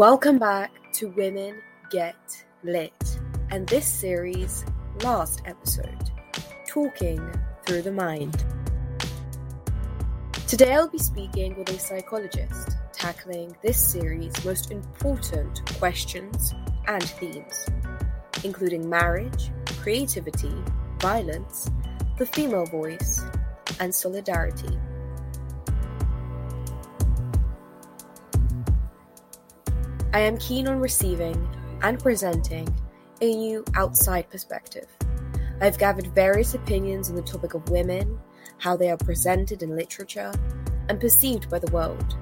Welcome back to Women Get Lit, and this series' last episode Talking Through the Mind. Today I'll be speaking with a psychologist tackling this series' most important questions and themes, including marriage, creativity, violence, the female voice, and solidarity. I am keen on receiving and presenting a new outside perspective. I've gathered various opinions on the topic of women, how they are presented in literature, and perceived by the world.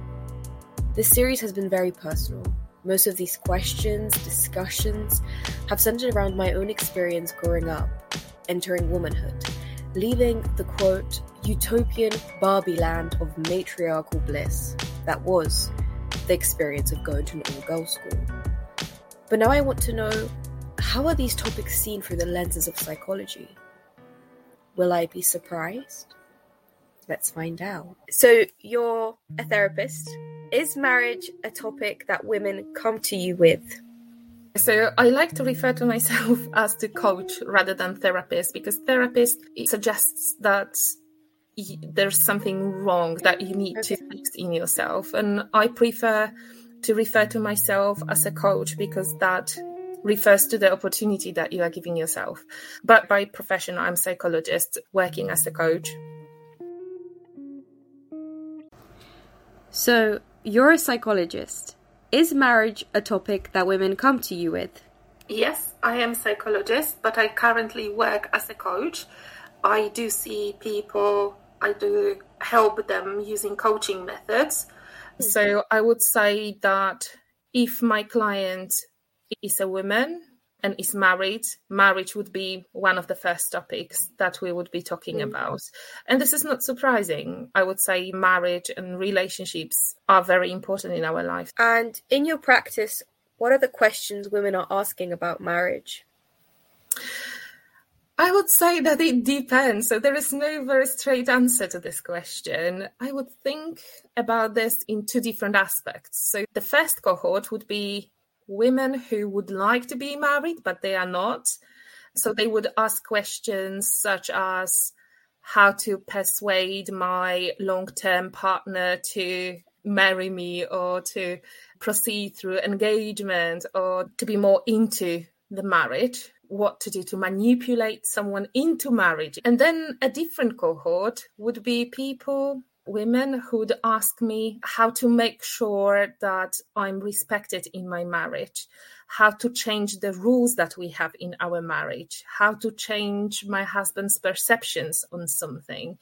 This series has been very personal. Most of these questions, discussions, have centered around my own experience growing up, entering womanhood, leaving the quote, utopian Barbie land of matriarchal bliss that was the experience of going to an all girls school. But now I want to know how are these topics seen through the lenses of psychology? Will I be surprised? Let's find out. So, you're a therapist. Is marriage a topic that women come to you with? So I like to refer to myself as the coach rather than therapist because therapist suggests that there's something wrong that you need okay. to fix in yourself. And I prefer to refer to myself as a coach because that refers to the opportunity that you are giving yourself. But by profession, I'm a psychologist working as a coach. So, you're a psychologist. Is marriage a topic that women come to you with? Yes, I am a psychologist, but I currently work as a coach. I do see people I do help them using coaching methods. So I would say that if my client is a woman and is married, marriage would be one of the first topics that we would be talking mm. about. And this is not surprising. I would say marriage and relationships are very important in our life. And in your practice, what are the questions women are asking about marriage? I would say that it depends. So there is no very straight answer to this question. I would think about this in two different aspects. So the first cohort would be women who would like to be married, but they are not. So they would ask questions such as how to persuade my long term partner to marry me or to proceed through engagement or to be more into the marriage what to do to manipulate someone into marriage. And then a different cohort would be people, women who'd ask me how to make sure that I'm respected in my marriage, how to change the rules that we have in our marriage, how to change my husband's perceptions on something.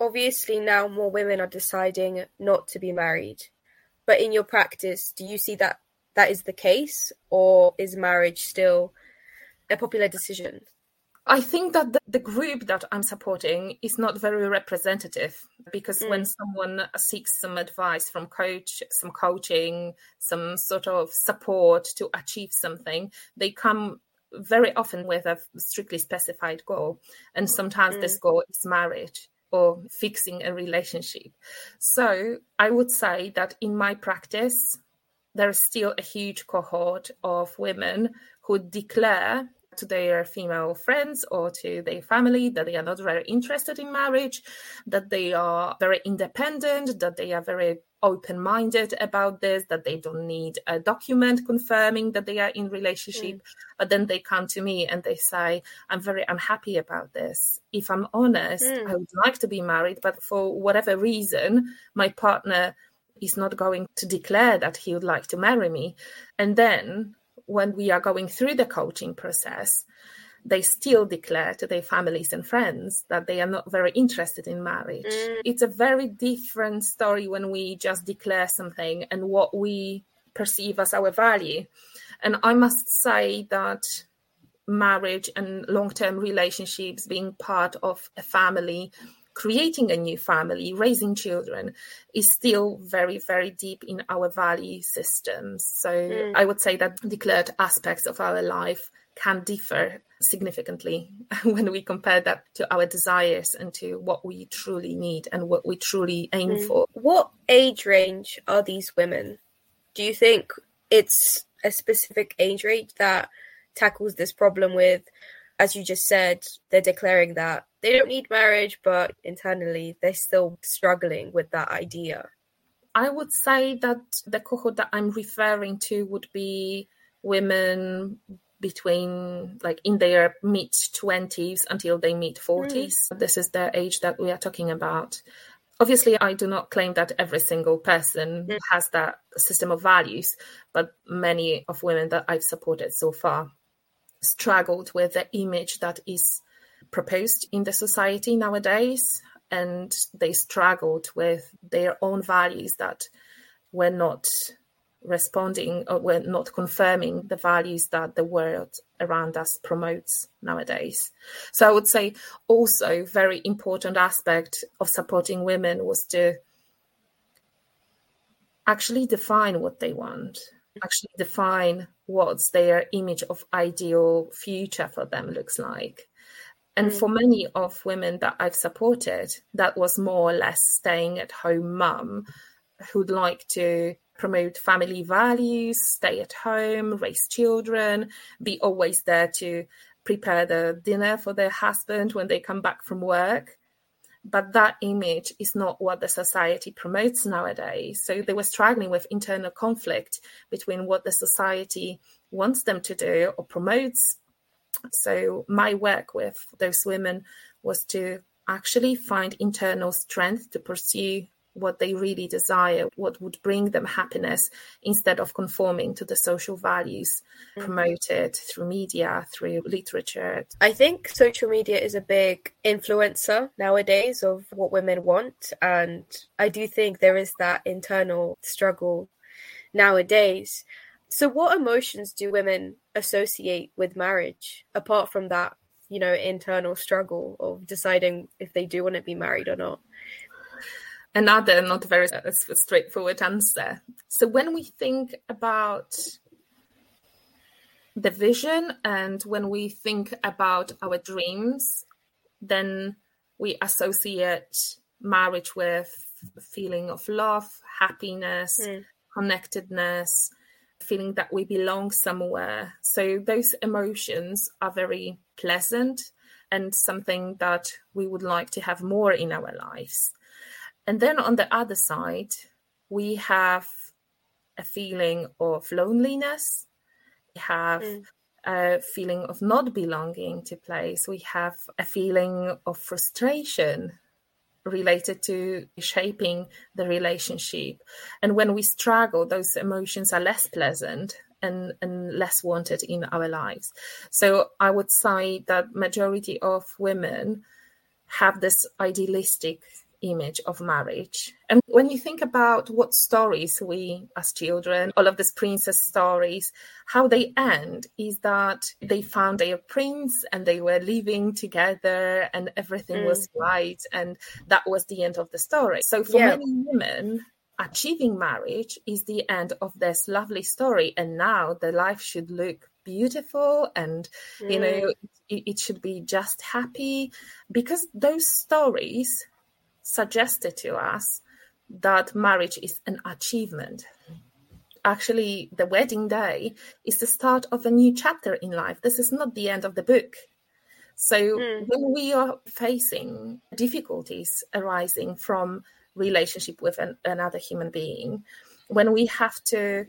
Obviously, now more women are deciding not to be married. But in your practice, do you see that that is the case, or is marriage still a popular decision? I think that the, the, group that I'm supporting is not very representative because mm. when someone seeks some advice from coach, some coaching, some sort of support to achieve something, they come very often with a strictly specified goal. And sometimes mm. this goal is marriage or fixing a relationship. So I would say that in my practice, there is still a huge cohort of women who declare to their female friends or to their family that they are not very interested in marriage, that they are very independent, that they are very open minded about this, that they don't need a document confirming that they are in relationship. Mm. But then they come to me and they say, I'm very unhappy about this. If I'm honest, mm. I would like to be married, but for whatever reason, my partner is not going to declare that he would like to marry me. And then when we are going through the coaching process, they still declare to their families and friends that they are not very interested in marriage. Mm. It's a very different story when we just declare something and what we perceive as our value. And I must say that marriage and long term relationships, being part of a family, creating a new family, raising children is still very, very deep in our value systems. So mm. I would say that declared aspects of our life can differ significantly when we compare that to our desires and to what we truly need and what we truly aim mm. for. What age range are these women? Do you think it's a specific age range that tackles this problem with as you just said they're declaring that they don't need marriage but internally they're still struggling with that idea i would say that the cohort that i'm referring to would be women between like in their mid 20s until they mid 40s mm. this is the age that we are talking about obviously i do not claim that every single person mm. has that system of values but many of women that i've supported so far struggled with the image that is proposed in the society nowadays and they struggled with their own values that were not responding or were not confirming the values that the world around us promotes nowadays. So I would say also very important aspect of supporting women was to actually define what they want, actually define what their image of ideal future for them looks like. And mm. for many of women that I've supported, that was more or less staying at home mum who'd like to promote family values, stay at home, raise children, be always there to prepare the dinner for their husband when they come back from work. But that image is not what the society promotes nowadays. So they were struggling with internal conflict between what the society wants them to do or promotes. So my work with those women was to actually find internal strength to pursue what they really desire, what would bring them happiness, instead of conforming to the social values mm-hmm. promoted through media, through literature. I think social media is a big influencer nowadays of what women want. And I do think there is that internal struggle nowadays. So, what emotions do women associate with marriage apart from that, you know, internal struggle of deciding if they do want to be married or not? another not very straightforward answer. So when we think about the vision and when we think about our dreams, then we associate marriage with feeling of love, happiness, mm. connectedness, feeling that we belong somewhere. So those emotions are very pleasant and something that we would like to have more in our lives. And then on the other side, we have a feeling of loneliness. We have mm. a feeling of not belonging to place. We have a feeling of frustration related to shaping the relationship. And when we struggle, those emotions are less pleasant and, and less wanted in our lives. So I would say that majority of women have this idealistic image of marriage. And when you think about what stories we, as children, all of these princess stories, how they end is that they found their prince and they were living together and everything mm. was right. And that was the end of the story. So for yeah. many women, achieving marriage is the end of this lovely story. And now the life should look beautiful and mm. you know mm. it, it, should be just happy because those stories suggested to us that marriage is an achievement. Actually, the wedding day is the start of a new chapter in life. This is not the end of the book. So, mm. when we are facing difficulties arising from relationship with an, another human being, when we have to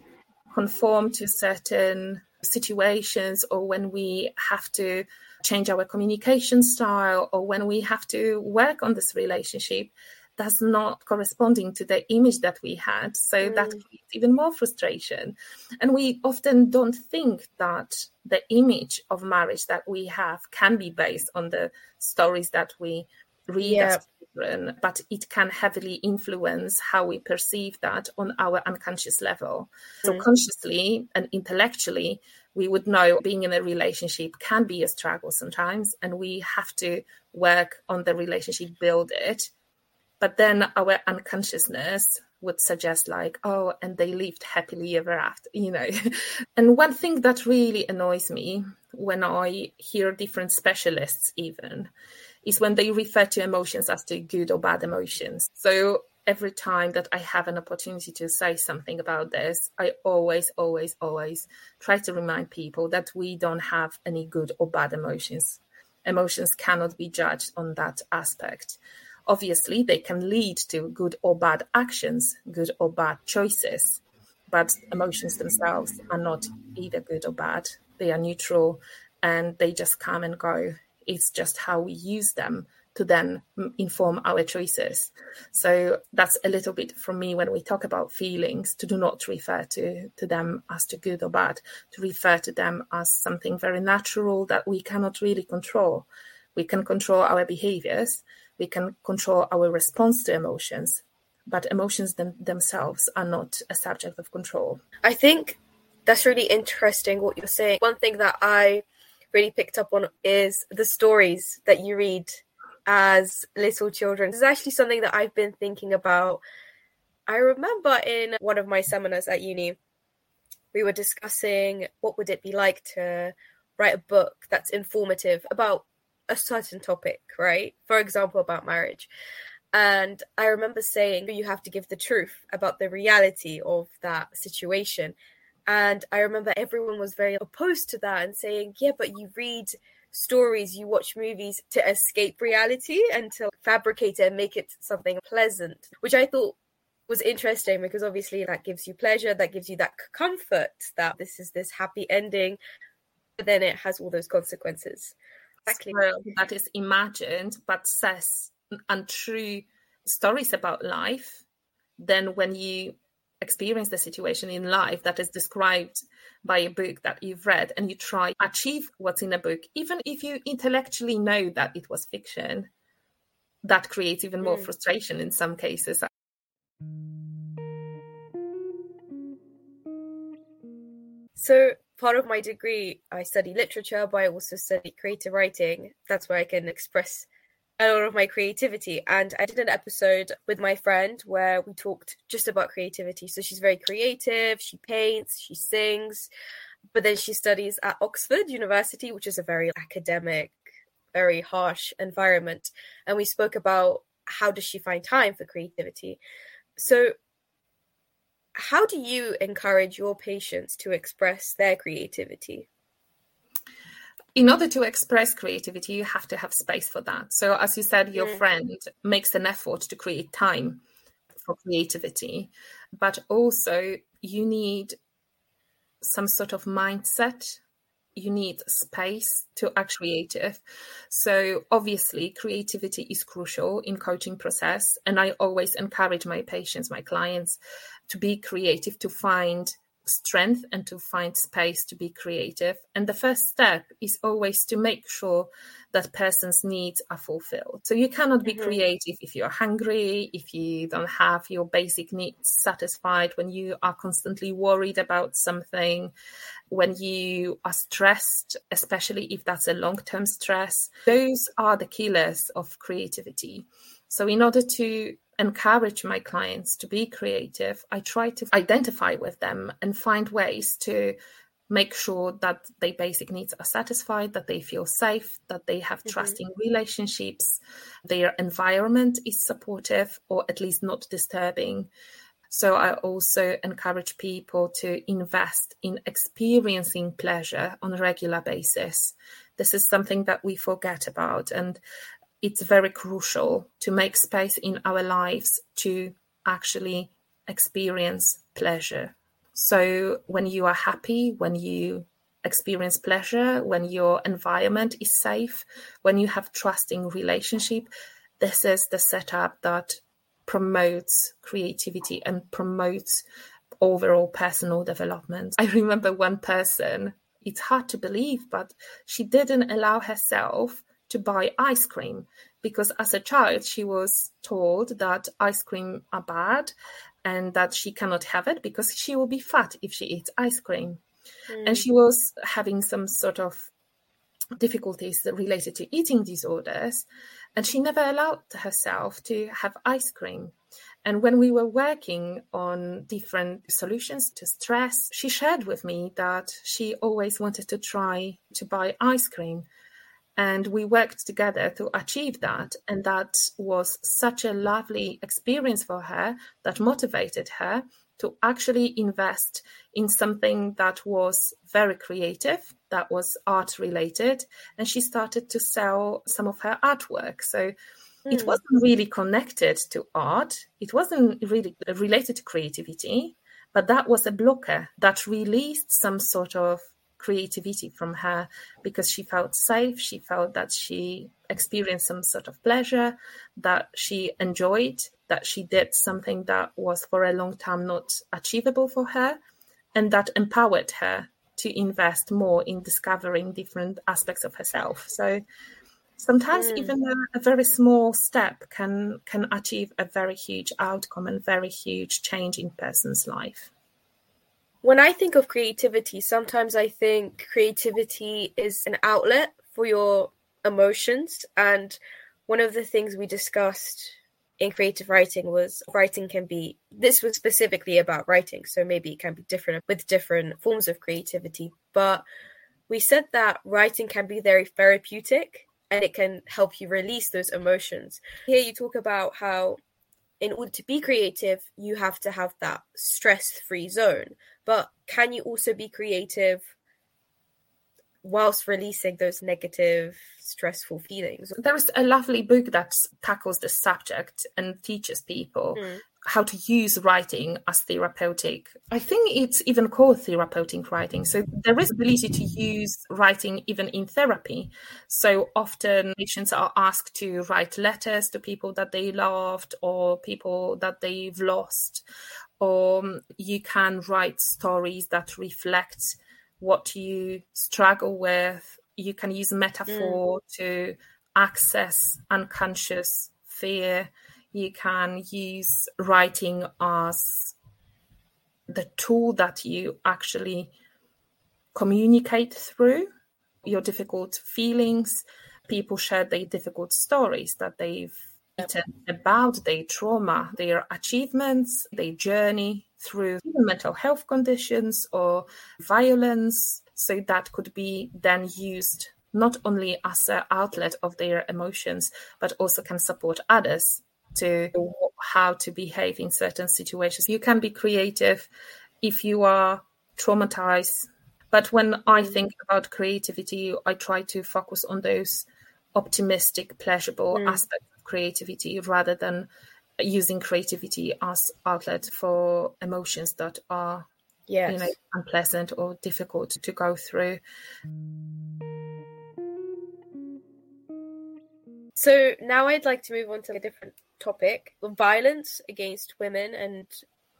conform to certain situations or when we have to change our communication style or when we have to work on this relationship that's not corresponding to the image that we had. So mm. that creates even more frustration. And we often don't think that the image of marriage that we have can be based on the stories that we read yeah. as children, but it can heavily influence how we perceive that on our unconscious level. Mm. So consciously and intellectually, we would know being in a relationship can be a struggle sometimes, and we have to work on the relationship, build it. But then our unconsciousness would suggest like oh and they lived happily ever after you know and one thing that really annoys me when i hear different specialists even is when they refer to emotions as to good or bad emotions so every time that I have an opportunity to say something about this, I always, always, always try to remind people that we don't have any good or bad emotions. Emotions cannot be judged on that aspect. Obviously, they can lead to good or bad actions, good or bad choices, but emotions themselves are not either good or bad. They are neutral and they just come and go. It's just how we use them to then inform our choices. So that's a little bit from me when we talk about feelings to do not refer to, to them as to good or bad, to refer to them as something very natural that we cannot really control. We can control our behaviors, we can control our response to emotions, but emotions them, themselves are not a subject of control. I think that's really interesting what you're saying. One thing that I really picked up on is the stories that you read as little children. This is actually something that I've been thinking about. I remember in one of my seminars at uni, we were discussing what would it be like to write a book that's informative about a certain topic, right? For example, about marriage. And I remember saying you have to give the truth about the reality of that situation. And I remember everyone was very opposed to that and saying, yeah, but you read stories, you watch movies to escape reality and to fabricate it and make it something pleasant, which I thought was interesting because obviously that gives you pleasure, that gives you that comfort that this is this happy ending, but then it has all those consequences. Exactly. that is imagined but says untrue stories about life, then when you experience the situation in life that is described by a book that you've read and you try achieve what's in a book even if you intellectually know that it was fiction that creates even more mm. frustration in some cases so part of my degree i study literature but i also study creative writing that's where i can express a lot of my creativity. And I did an episode with my friend where we talked just about creativity. So she's very creative, she paints, she sings, but then she studies at Oxford University, which is a very academic, very harsh environment. And we spoke about how does she find time for creativity. So how do you encourage your patients to express their creativity? In order to express creativity, you have to have space for that. So, as you said, your mm. friend makes an effort to create time for creativity, but also you need some sort of mindset. You need space to act creative. So obviously creativity is crucial in coaching process. And I always encourage my patients, my clients to be creative, to find strength and to find space to be creative. And the first step is always to make sure that person's needs are fulfilled. So you cannot be mm-hmm. creative if you're hungry, if you don't have your basic needs satisfied, when you are constantly worried about something, when you are stressed, especially if that's a long term stress. Those are the killers of creativity. So, in order to encourage my clients to be creative, I try to identify with them and find ways to make sure that their basic needs are satisfied, that they feel safe, that they have mm-hmm. trusting relationships, their environment is supportive or at least not disturbing. So I also encourage people to invest in experiencing pleasure on a regular basis. This is something that we forget about. And it's very crucial to make space in our lives to actually experience pleasure. So, when you are happy, when you experience pleasure, when your environment is safe, when you have trusting relationship, this is the setup that promotes creativity and promotes overall personal development. I remember one person, it's hard to believe, but she didn't allow herself to buy ice cream. Because as a child she was told that ice cream are bad and that she cannot have it because she will be fat if she eats ice cream. Mm. and she was having some sort of difficulties related to eating disorders and she never allowed herself to have ice cream. And when we were working on different solutions to stress, she shared with me that she always wanted to try to buy ice cream And we worked together to achieve that. And that was such a lovely experience for her that motivated her to actually invest in something that was very creative, that was art related. And she started to sell some of her artwork. So mm. it hmm. wasn't really connected to art, it wasn't really related to creativity, but that was a blocker that released some sort of creativity from her because she felt safe. She felt that she experienced some sort of pleasure, that she enjoyed, that she did something that was for a long time not achievable for her, and that empowered her to invest more in discovering different aspects of herself. So sometimes mm. even a, a, very small step can can achieve a very huge outcome and very huge change in person's life when I think of creativity, sometimes I think creativity is an outlet for your emotions. And one of the things we discussed in creative writing was writing can be, this was specifically about writing. So maybe it can be different with different forms of creativity. But we said that writing can be very therapeutic and it can help you release those emotions. Here you talk about how in order to be creative, you have to have that stress free zone but can you also be creative whilst releasing those negative stressful feelings there is a lovely book that tackles the subject and teaches people mm. How to use writing as therapeutic i think it's even called therapeutic writing so there is ability to use writing even in therapy so often patients are asked to write letters to people that they loved or people that they've lost or um, you can write stories that reflect what you struggle with. You can use metaphor mm. to access unconscious fear. You can use writing as the tool that you actually communicate through your difficult feelings. People share their difficult stories that they've written about their trauma, their achievements, their journey through mental health conditions or violence. So that could be then used not only as an outlet of their emotions, but also can support others to how to behave in certain situations. You can be creative if you are traumatized. But when I mm. think about creativity, I try to focus on those optimistic, pleasurable mm. aspects of creativity rather than using creativity as outlet for emotions that are yes. you know unpleasant or difficult to go through so now i'd like to move on to a different topic violence against women and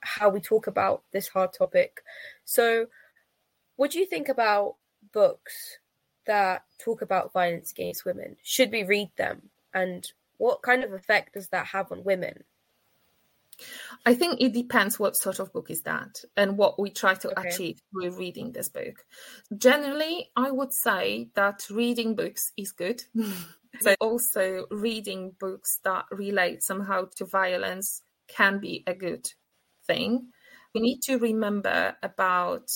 how we talk about this hard topic so what do you think about books that talk about violence against women should we read them and what kind of effect does that have on women? I think it depends what sort of book is that and what we try to okay. achieve through reading this book. Generally, I would say that reading books is good. so also reading books that relate somehow to violence can be a good thing. We need to remember about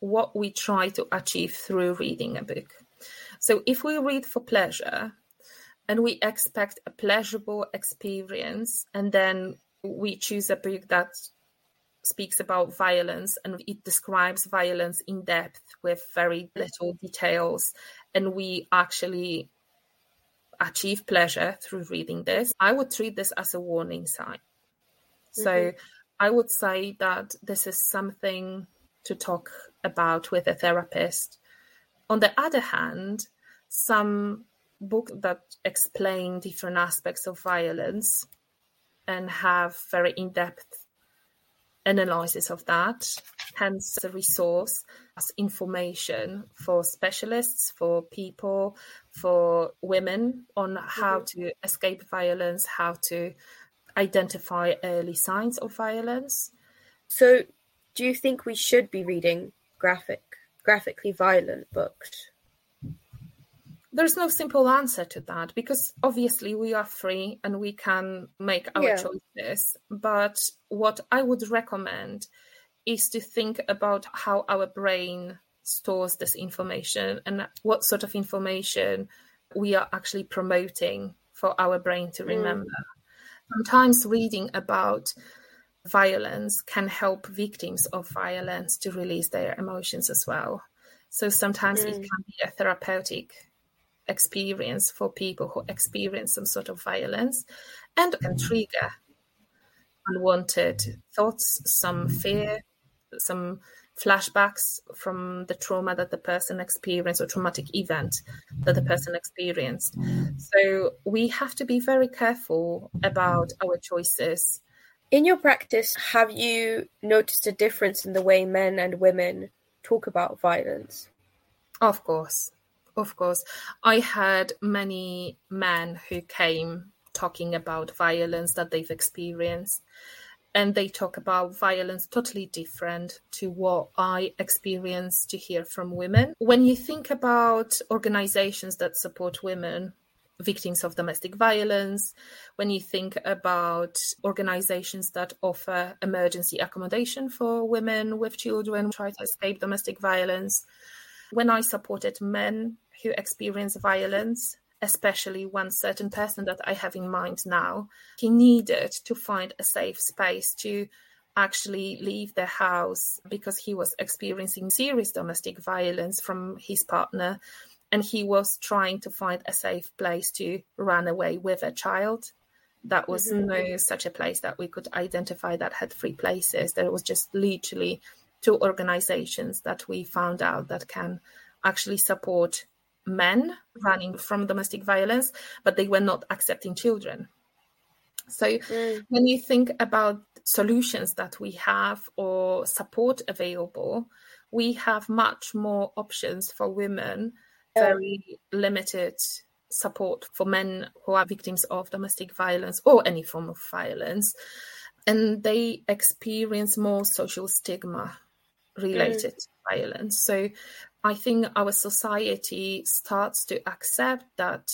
what we try to achieve through reading a book. So if we read for pleasure, and we expect a pleasurable experience and then we choose a book that speaks about violence and it describes violence in depth with very little details and we actually achieve pleasure through reading this i would treat this as a warning sign so mm-hmm. i would say that this is something to talk about with a therapist on the other hand some book that explain different aspects of violence and have very in-depth analysis of that hence a resource as information for specialists for people for women on how mm-hmm. to escape violence how to identify early signs of violence so do you think we should be reading graphic graphically violent books there's no simple answer to that because obviously we are free and we can make our yeah. choices. But what I would recommend is to think about how our brain stores this information and what sort of information we are actually promoting for our brain to mm. remember. Mm. Sometimes reading about violence can help victims of violence to release their emotions as well. So sometimes mm. it can be a therapeutic experience for people who experience some sort of violence and can mm. trigger unwanted thoughts, some fear, some flashbacks from the trauma that the person experienced or traumatic event that the person experienced. So we have to be very careful about our choices. In your practice, have you noticed a difference in the way men and women talk about violence? Of course. Of course. I had many men who came talking about violence that they've experienced and they talk about violence totally different to what I experience to hear from women. When you think about organizations that support women, victims of domestic violence, when you think about organizations that offer emergency accommodation for women with children who try to escape domestic violence, when I supported men who experience violence, especially one certain person that I have in mind now, he needed to find a safe space to actually leave the house because he was experiencing serious domestic violence from his partner and he was trying to find a safe place to run away with a child. That was mm-hmm. no such a place that we could identify that had three places. There was just literally two organizations that we found out that can actually support men running from domestic violence, but they were not accepting children. So mm. when you think about solutions that we have or support available, we have much more options for women, very limited support for men who are victims of domestic violence or any form of violence. And they experience more social stigma related mm. Violence. So I think our society starts to accept that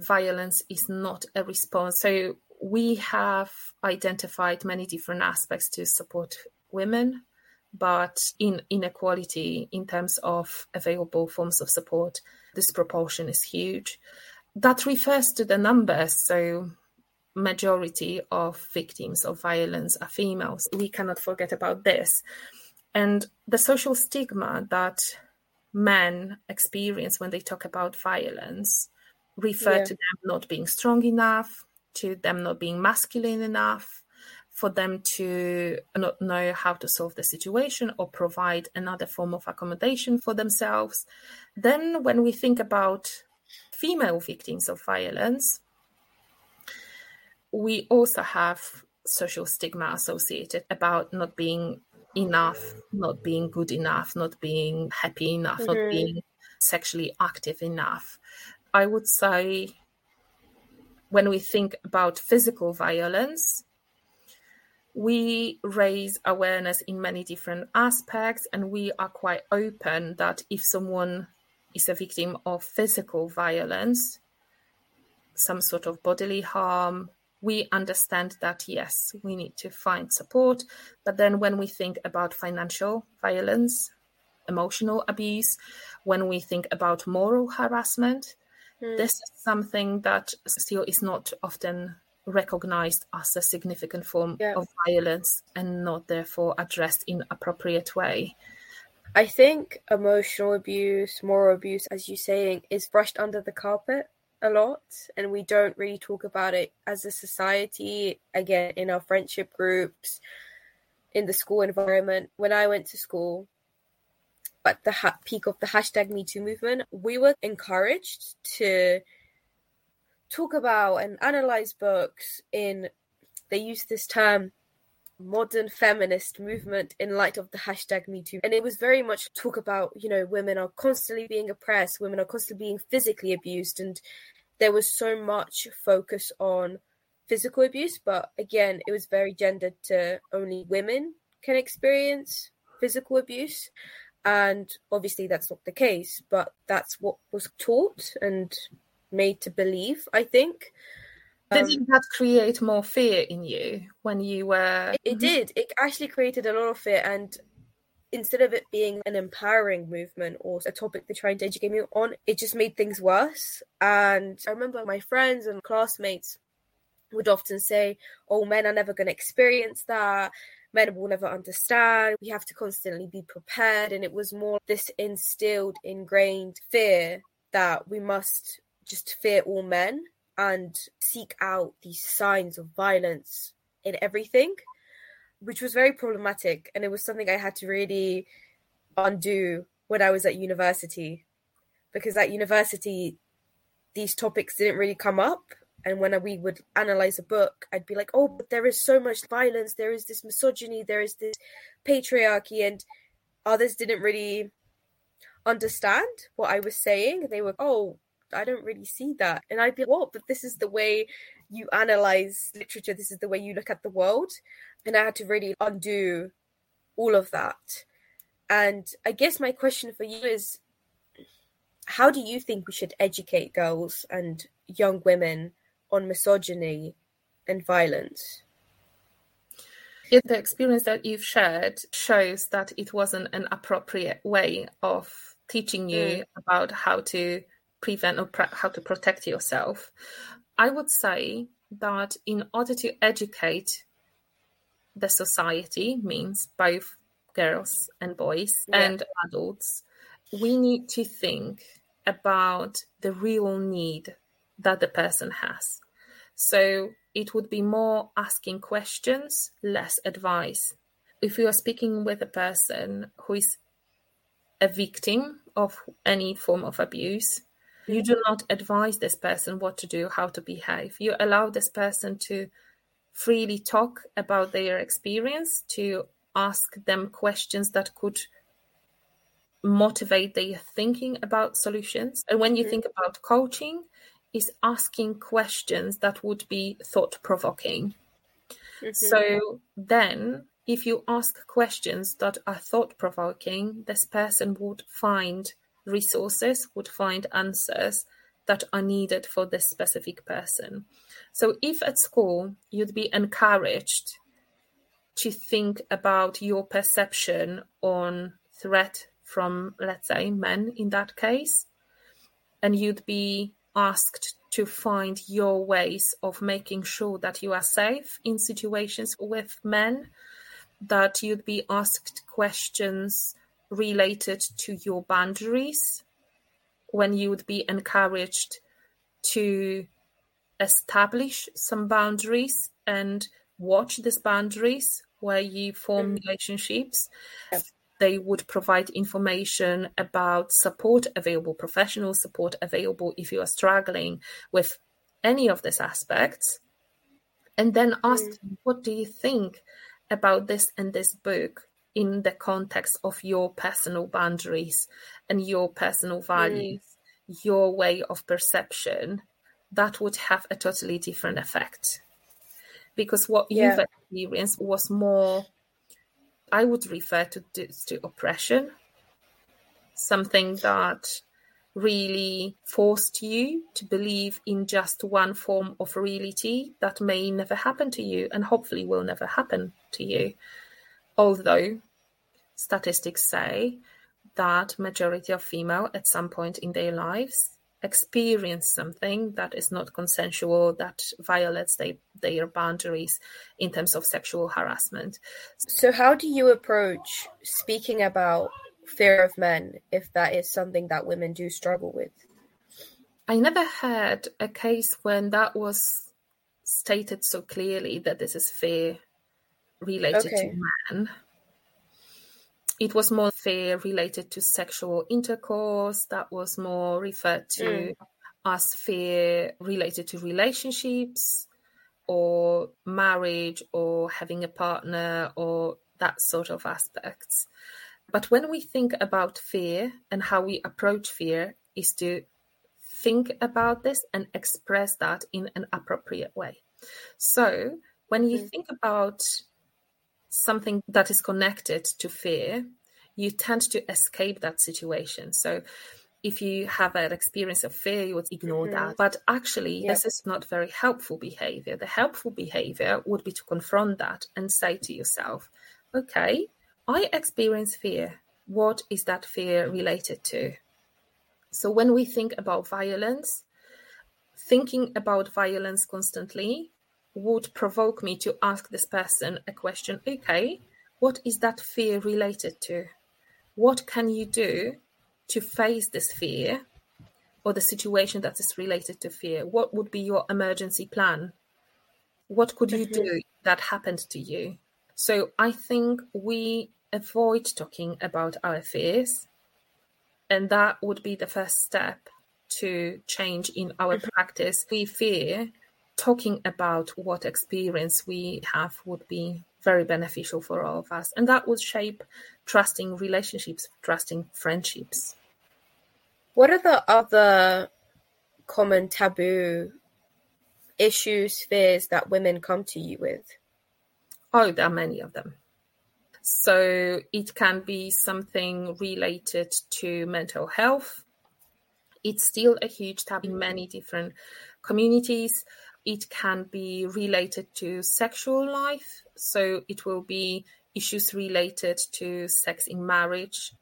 violence is not a response. So we have identified many different aspects to support women, but in inequality in terms of available forms of support, this proportion is huge. That refers to the numbers. So majority of victims of violence are females. We cannot forget about this. And the social stigma that men experience when they talk about violence refer yeah. to them not being strong enough, to them not being masculine enough, for them to not know how to solve the situation or provide another form of accommodation for themselves. Then, when we think about female victims of violence, we also have social stigma associated about not being enough, not being good enough, not being happy enough, mm-hmm. not being sexually active enough. I would say when we think about physical violence, we raise awareness in many different aspects, and we are quite open that if someone is a victim of physical violence, some sort of bodily harm, we understand that yes, we need to find support. But then when we think about financial violence, emotional abuse, when we think about moral harassment, mm. this is something that still is not often recognized as a significant form yeah. of violence and not therefore addressed in appropriate way. I think emotional abuse, moral abuse, as you're saying, is brushed under the carpet a lot and we don't really talk about it as a society again in our friendship groups in the school environment. When i went to school at the ha- peak of the hashtag me too movement we were encouraged to talk about and analyze books in they use this term modern feminist movement in light of the hashtag me too and it was very much talk about you know women are constantly being oppressed women are constantly being physically abused and there was so much focus on physical abuse. But again it was very gendered to only women can experience physical abuse. And obviously that's not the case but that's what was taught and made to believe i think did um, that create more fear in you when you were? It, it did. It actually created a lot of fear, and instead of it being an empowering movement or a topic they're trying to educate me on, it just made things worse. And I remember my friends and classmates would often say, Oh, men are never going to experience that. Men will never understand. We have to constantly be prepared. And it was more this instilled, ingrained fear that we must just fear all men and seek out these signs of violence in everything which was very problematic. And it was something I had to really undo when I was at university. Because at university, these topics didn't really come up. And when we would analyze a book, I'd be like, oh, but there is so much violence. There is this misogyny. There is this patriarchy. And others didn't really understand what I was saying. They were, oh, I don't really see that. And I'd be like, what? But this is the way you analyze literature. This is the way you look at the world and I had to really undo all of that. And I guess my question for you is how do you think we should educate girls and young women on misogyny and violence? Yeah, the experience that you've shared shows that it wasn't an appropriate way of teaching you mm. about how to prevent or pre- how to protect yourself. I would say that in order to educate the society means both girls and boys yeah. and adults, we need to think about the real need that the person has. So it would be more asking questions, less advice. If you are speaking with a person who is a victim of any form of abuse, you do not advise this person what to do, how to behave. You allow this person to freely talk about their experience, to ask them questions that could motivate their thinking about solutions. And when you mm-hmm. think about coaching, is asking questions that would be thought provoking. Mm-hmm. So then, if you ask questions that are thought provoking, this person would find resources, would find answers that are needed for this specific person. So, if at school you'd be encouraged to think about your perception on threat from, let's say, men in that case, and you'd be asked to find your ways of making sure that you are safe in situations with men, that you'd be asked questions related to your boundaries when you would be encouraged to establish some boundaries and watch these boundaries where you form mm-hmm. relationships. Yep. They would provide information about support available, professional support available if you are struggling with any of these aspects. And then ask, mm. what do you think about this and this book in the context of your personal boundaries and your personal values, mm. your way of perception, that would have a totally different effect. Because what yeah. you've experienced was more, I would refer to this to oppression, something that really forced you to believe in just one form of reality that may never happen to you and hopefully will never happen to you. Although statistics say that majority of female at some point in their lives experience something that is not consensual that violates they, their boundaries in terms of sexual harassment. So how do you approach speaking about fear of men if that is something that women do struggle with? I never had a case when that was stated so clearly that this is fear related okay. to men it was more fear related to sexual intercourse that was more referred to mm. as fear related to relationships or marriage or having a partner or that sort of aspects but when we think about fear and how we approach fear is to think about this and express that in an appropriate way so when you mm. think about something that is connected to fear, you tend to escape that situation. So if you have an experience of fear, you would ignore mm-hmm. that. But actually, yep. this is not very helpful behavior. The helpful behavior would be to confront that and say to yourself, okay, I experience fear. What is that fear related to? So when we think about violence, thinking about violence constantly would provoke me to ask this person a question okay, what is that fear related to? What can you do to face this fear or the situation that is related to fear? What would be your emergency plan? What could you do that happened to you? So I think we avoid talking about our fears, and that would be the first step to change in our mm-hmm. practice. We fear talking about what experience we have would be very beneficial for all of us, and that would shape trusting relationships, trusting friendships. What are the other common taboo issues, fears that women come to you with? Oh, there are many of them. So it can be something related to mental health. It's still a huge taboo in many different communities. It can be related to sexual life. So it will be issues related to sex in marriage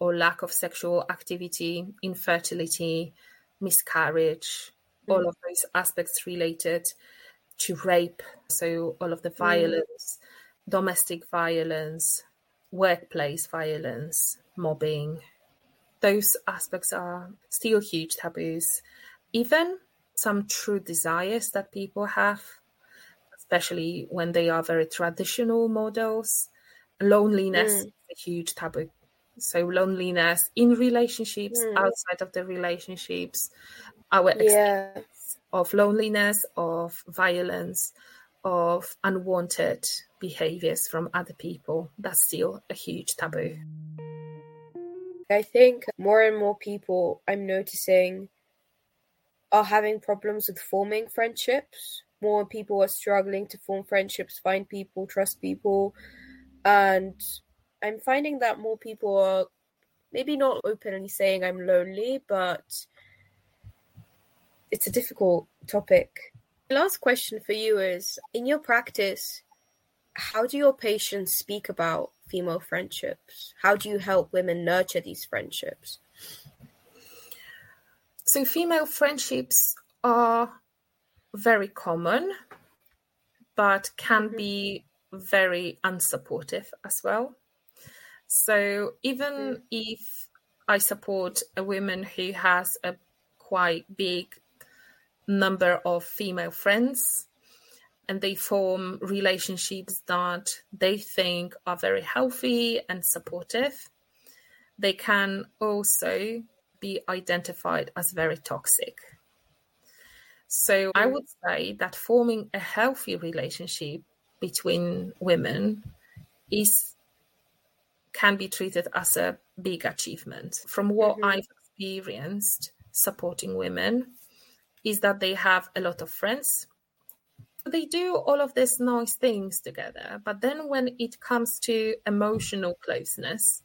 or lack of sexual activity, infertility, miscarriage, mm. all of those aspects related to rape. So, all of the mm. violence, mm. domestic violence, workplace violence, mobbing. Those aspects are still huge taboos. Even some true desires that people have, especially when they are very traditional models. Loneliness mm. is a huge taboo so loneliness in relationships mm. outside of the relationships our experience yeah. of loneliness of violence of unwanted behaviors from other people that's still a huge taboo i think more and more people i'm noticing are having problems with forming friendships more people are struggling to form friendships find people trust people and I'm finding that more people are maybe not openly saying I'm lonely, but it's a difficult topic. The last question for you is in your practice, how do your patients speak about female friendships? How do you help women nurture these friendships? So, female friendships are very common, but can mm-hmm. be very unsupportive as well. So even mm. if I support a woman who has a quite big number of female friends and they form relationships that they think are very healthy and supportive, they can also be identified as very toxic. So I would say that forming a healthy relationship between women is can be treated as a big achievement. From what mm-hmm. I've experienced supporting women, is that they have a lot of friends. They do all of these nice things together, but then when it comes to emotional closeness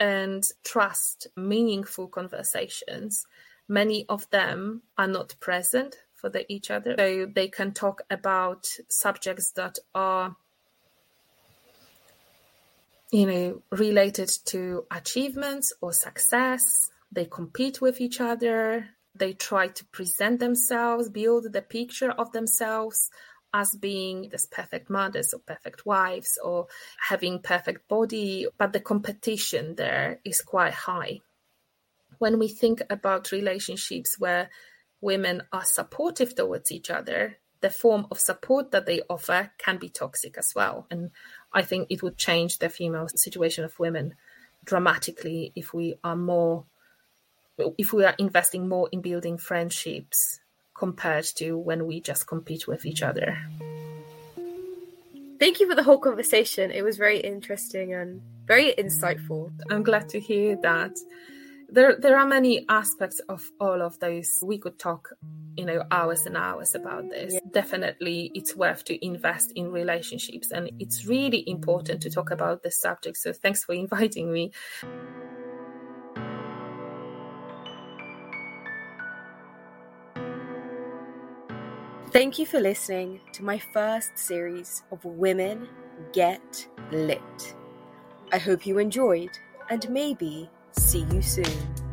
and trust, meaningful conversations, many of them are not present for the, each other. So they can talk about subjects that are you know, related to achievements or success. They compete with each other. They try to present themselves, build the picture of themselves as being this perfect mothers or perfect wives or having perfect body. But the competition there is quite high. When we think about relationships where women are supportive towards each other, the form of support that they offer can be toxic as well. And I think it would change the female situation of women dramatically if we are more if we are investing more in building friendships compared to when we just compete with each other. Thank you for the whole conversation. It was very interesting and very insightful. I'm glad to hear that there there are many aspects of all of those we could talk you know hours and hours about this yeah. definitely it's worth to invest in relationships and it's really important to talk about this subject so thanks for inviting me Thank you for listening to my first series of Women Get Lit. I hope you enjoyed, and maybe see you soon.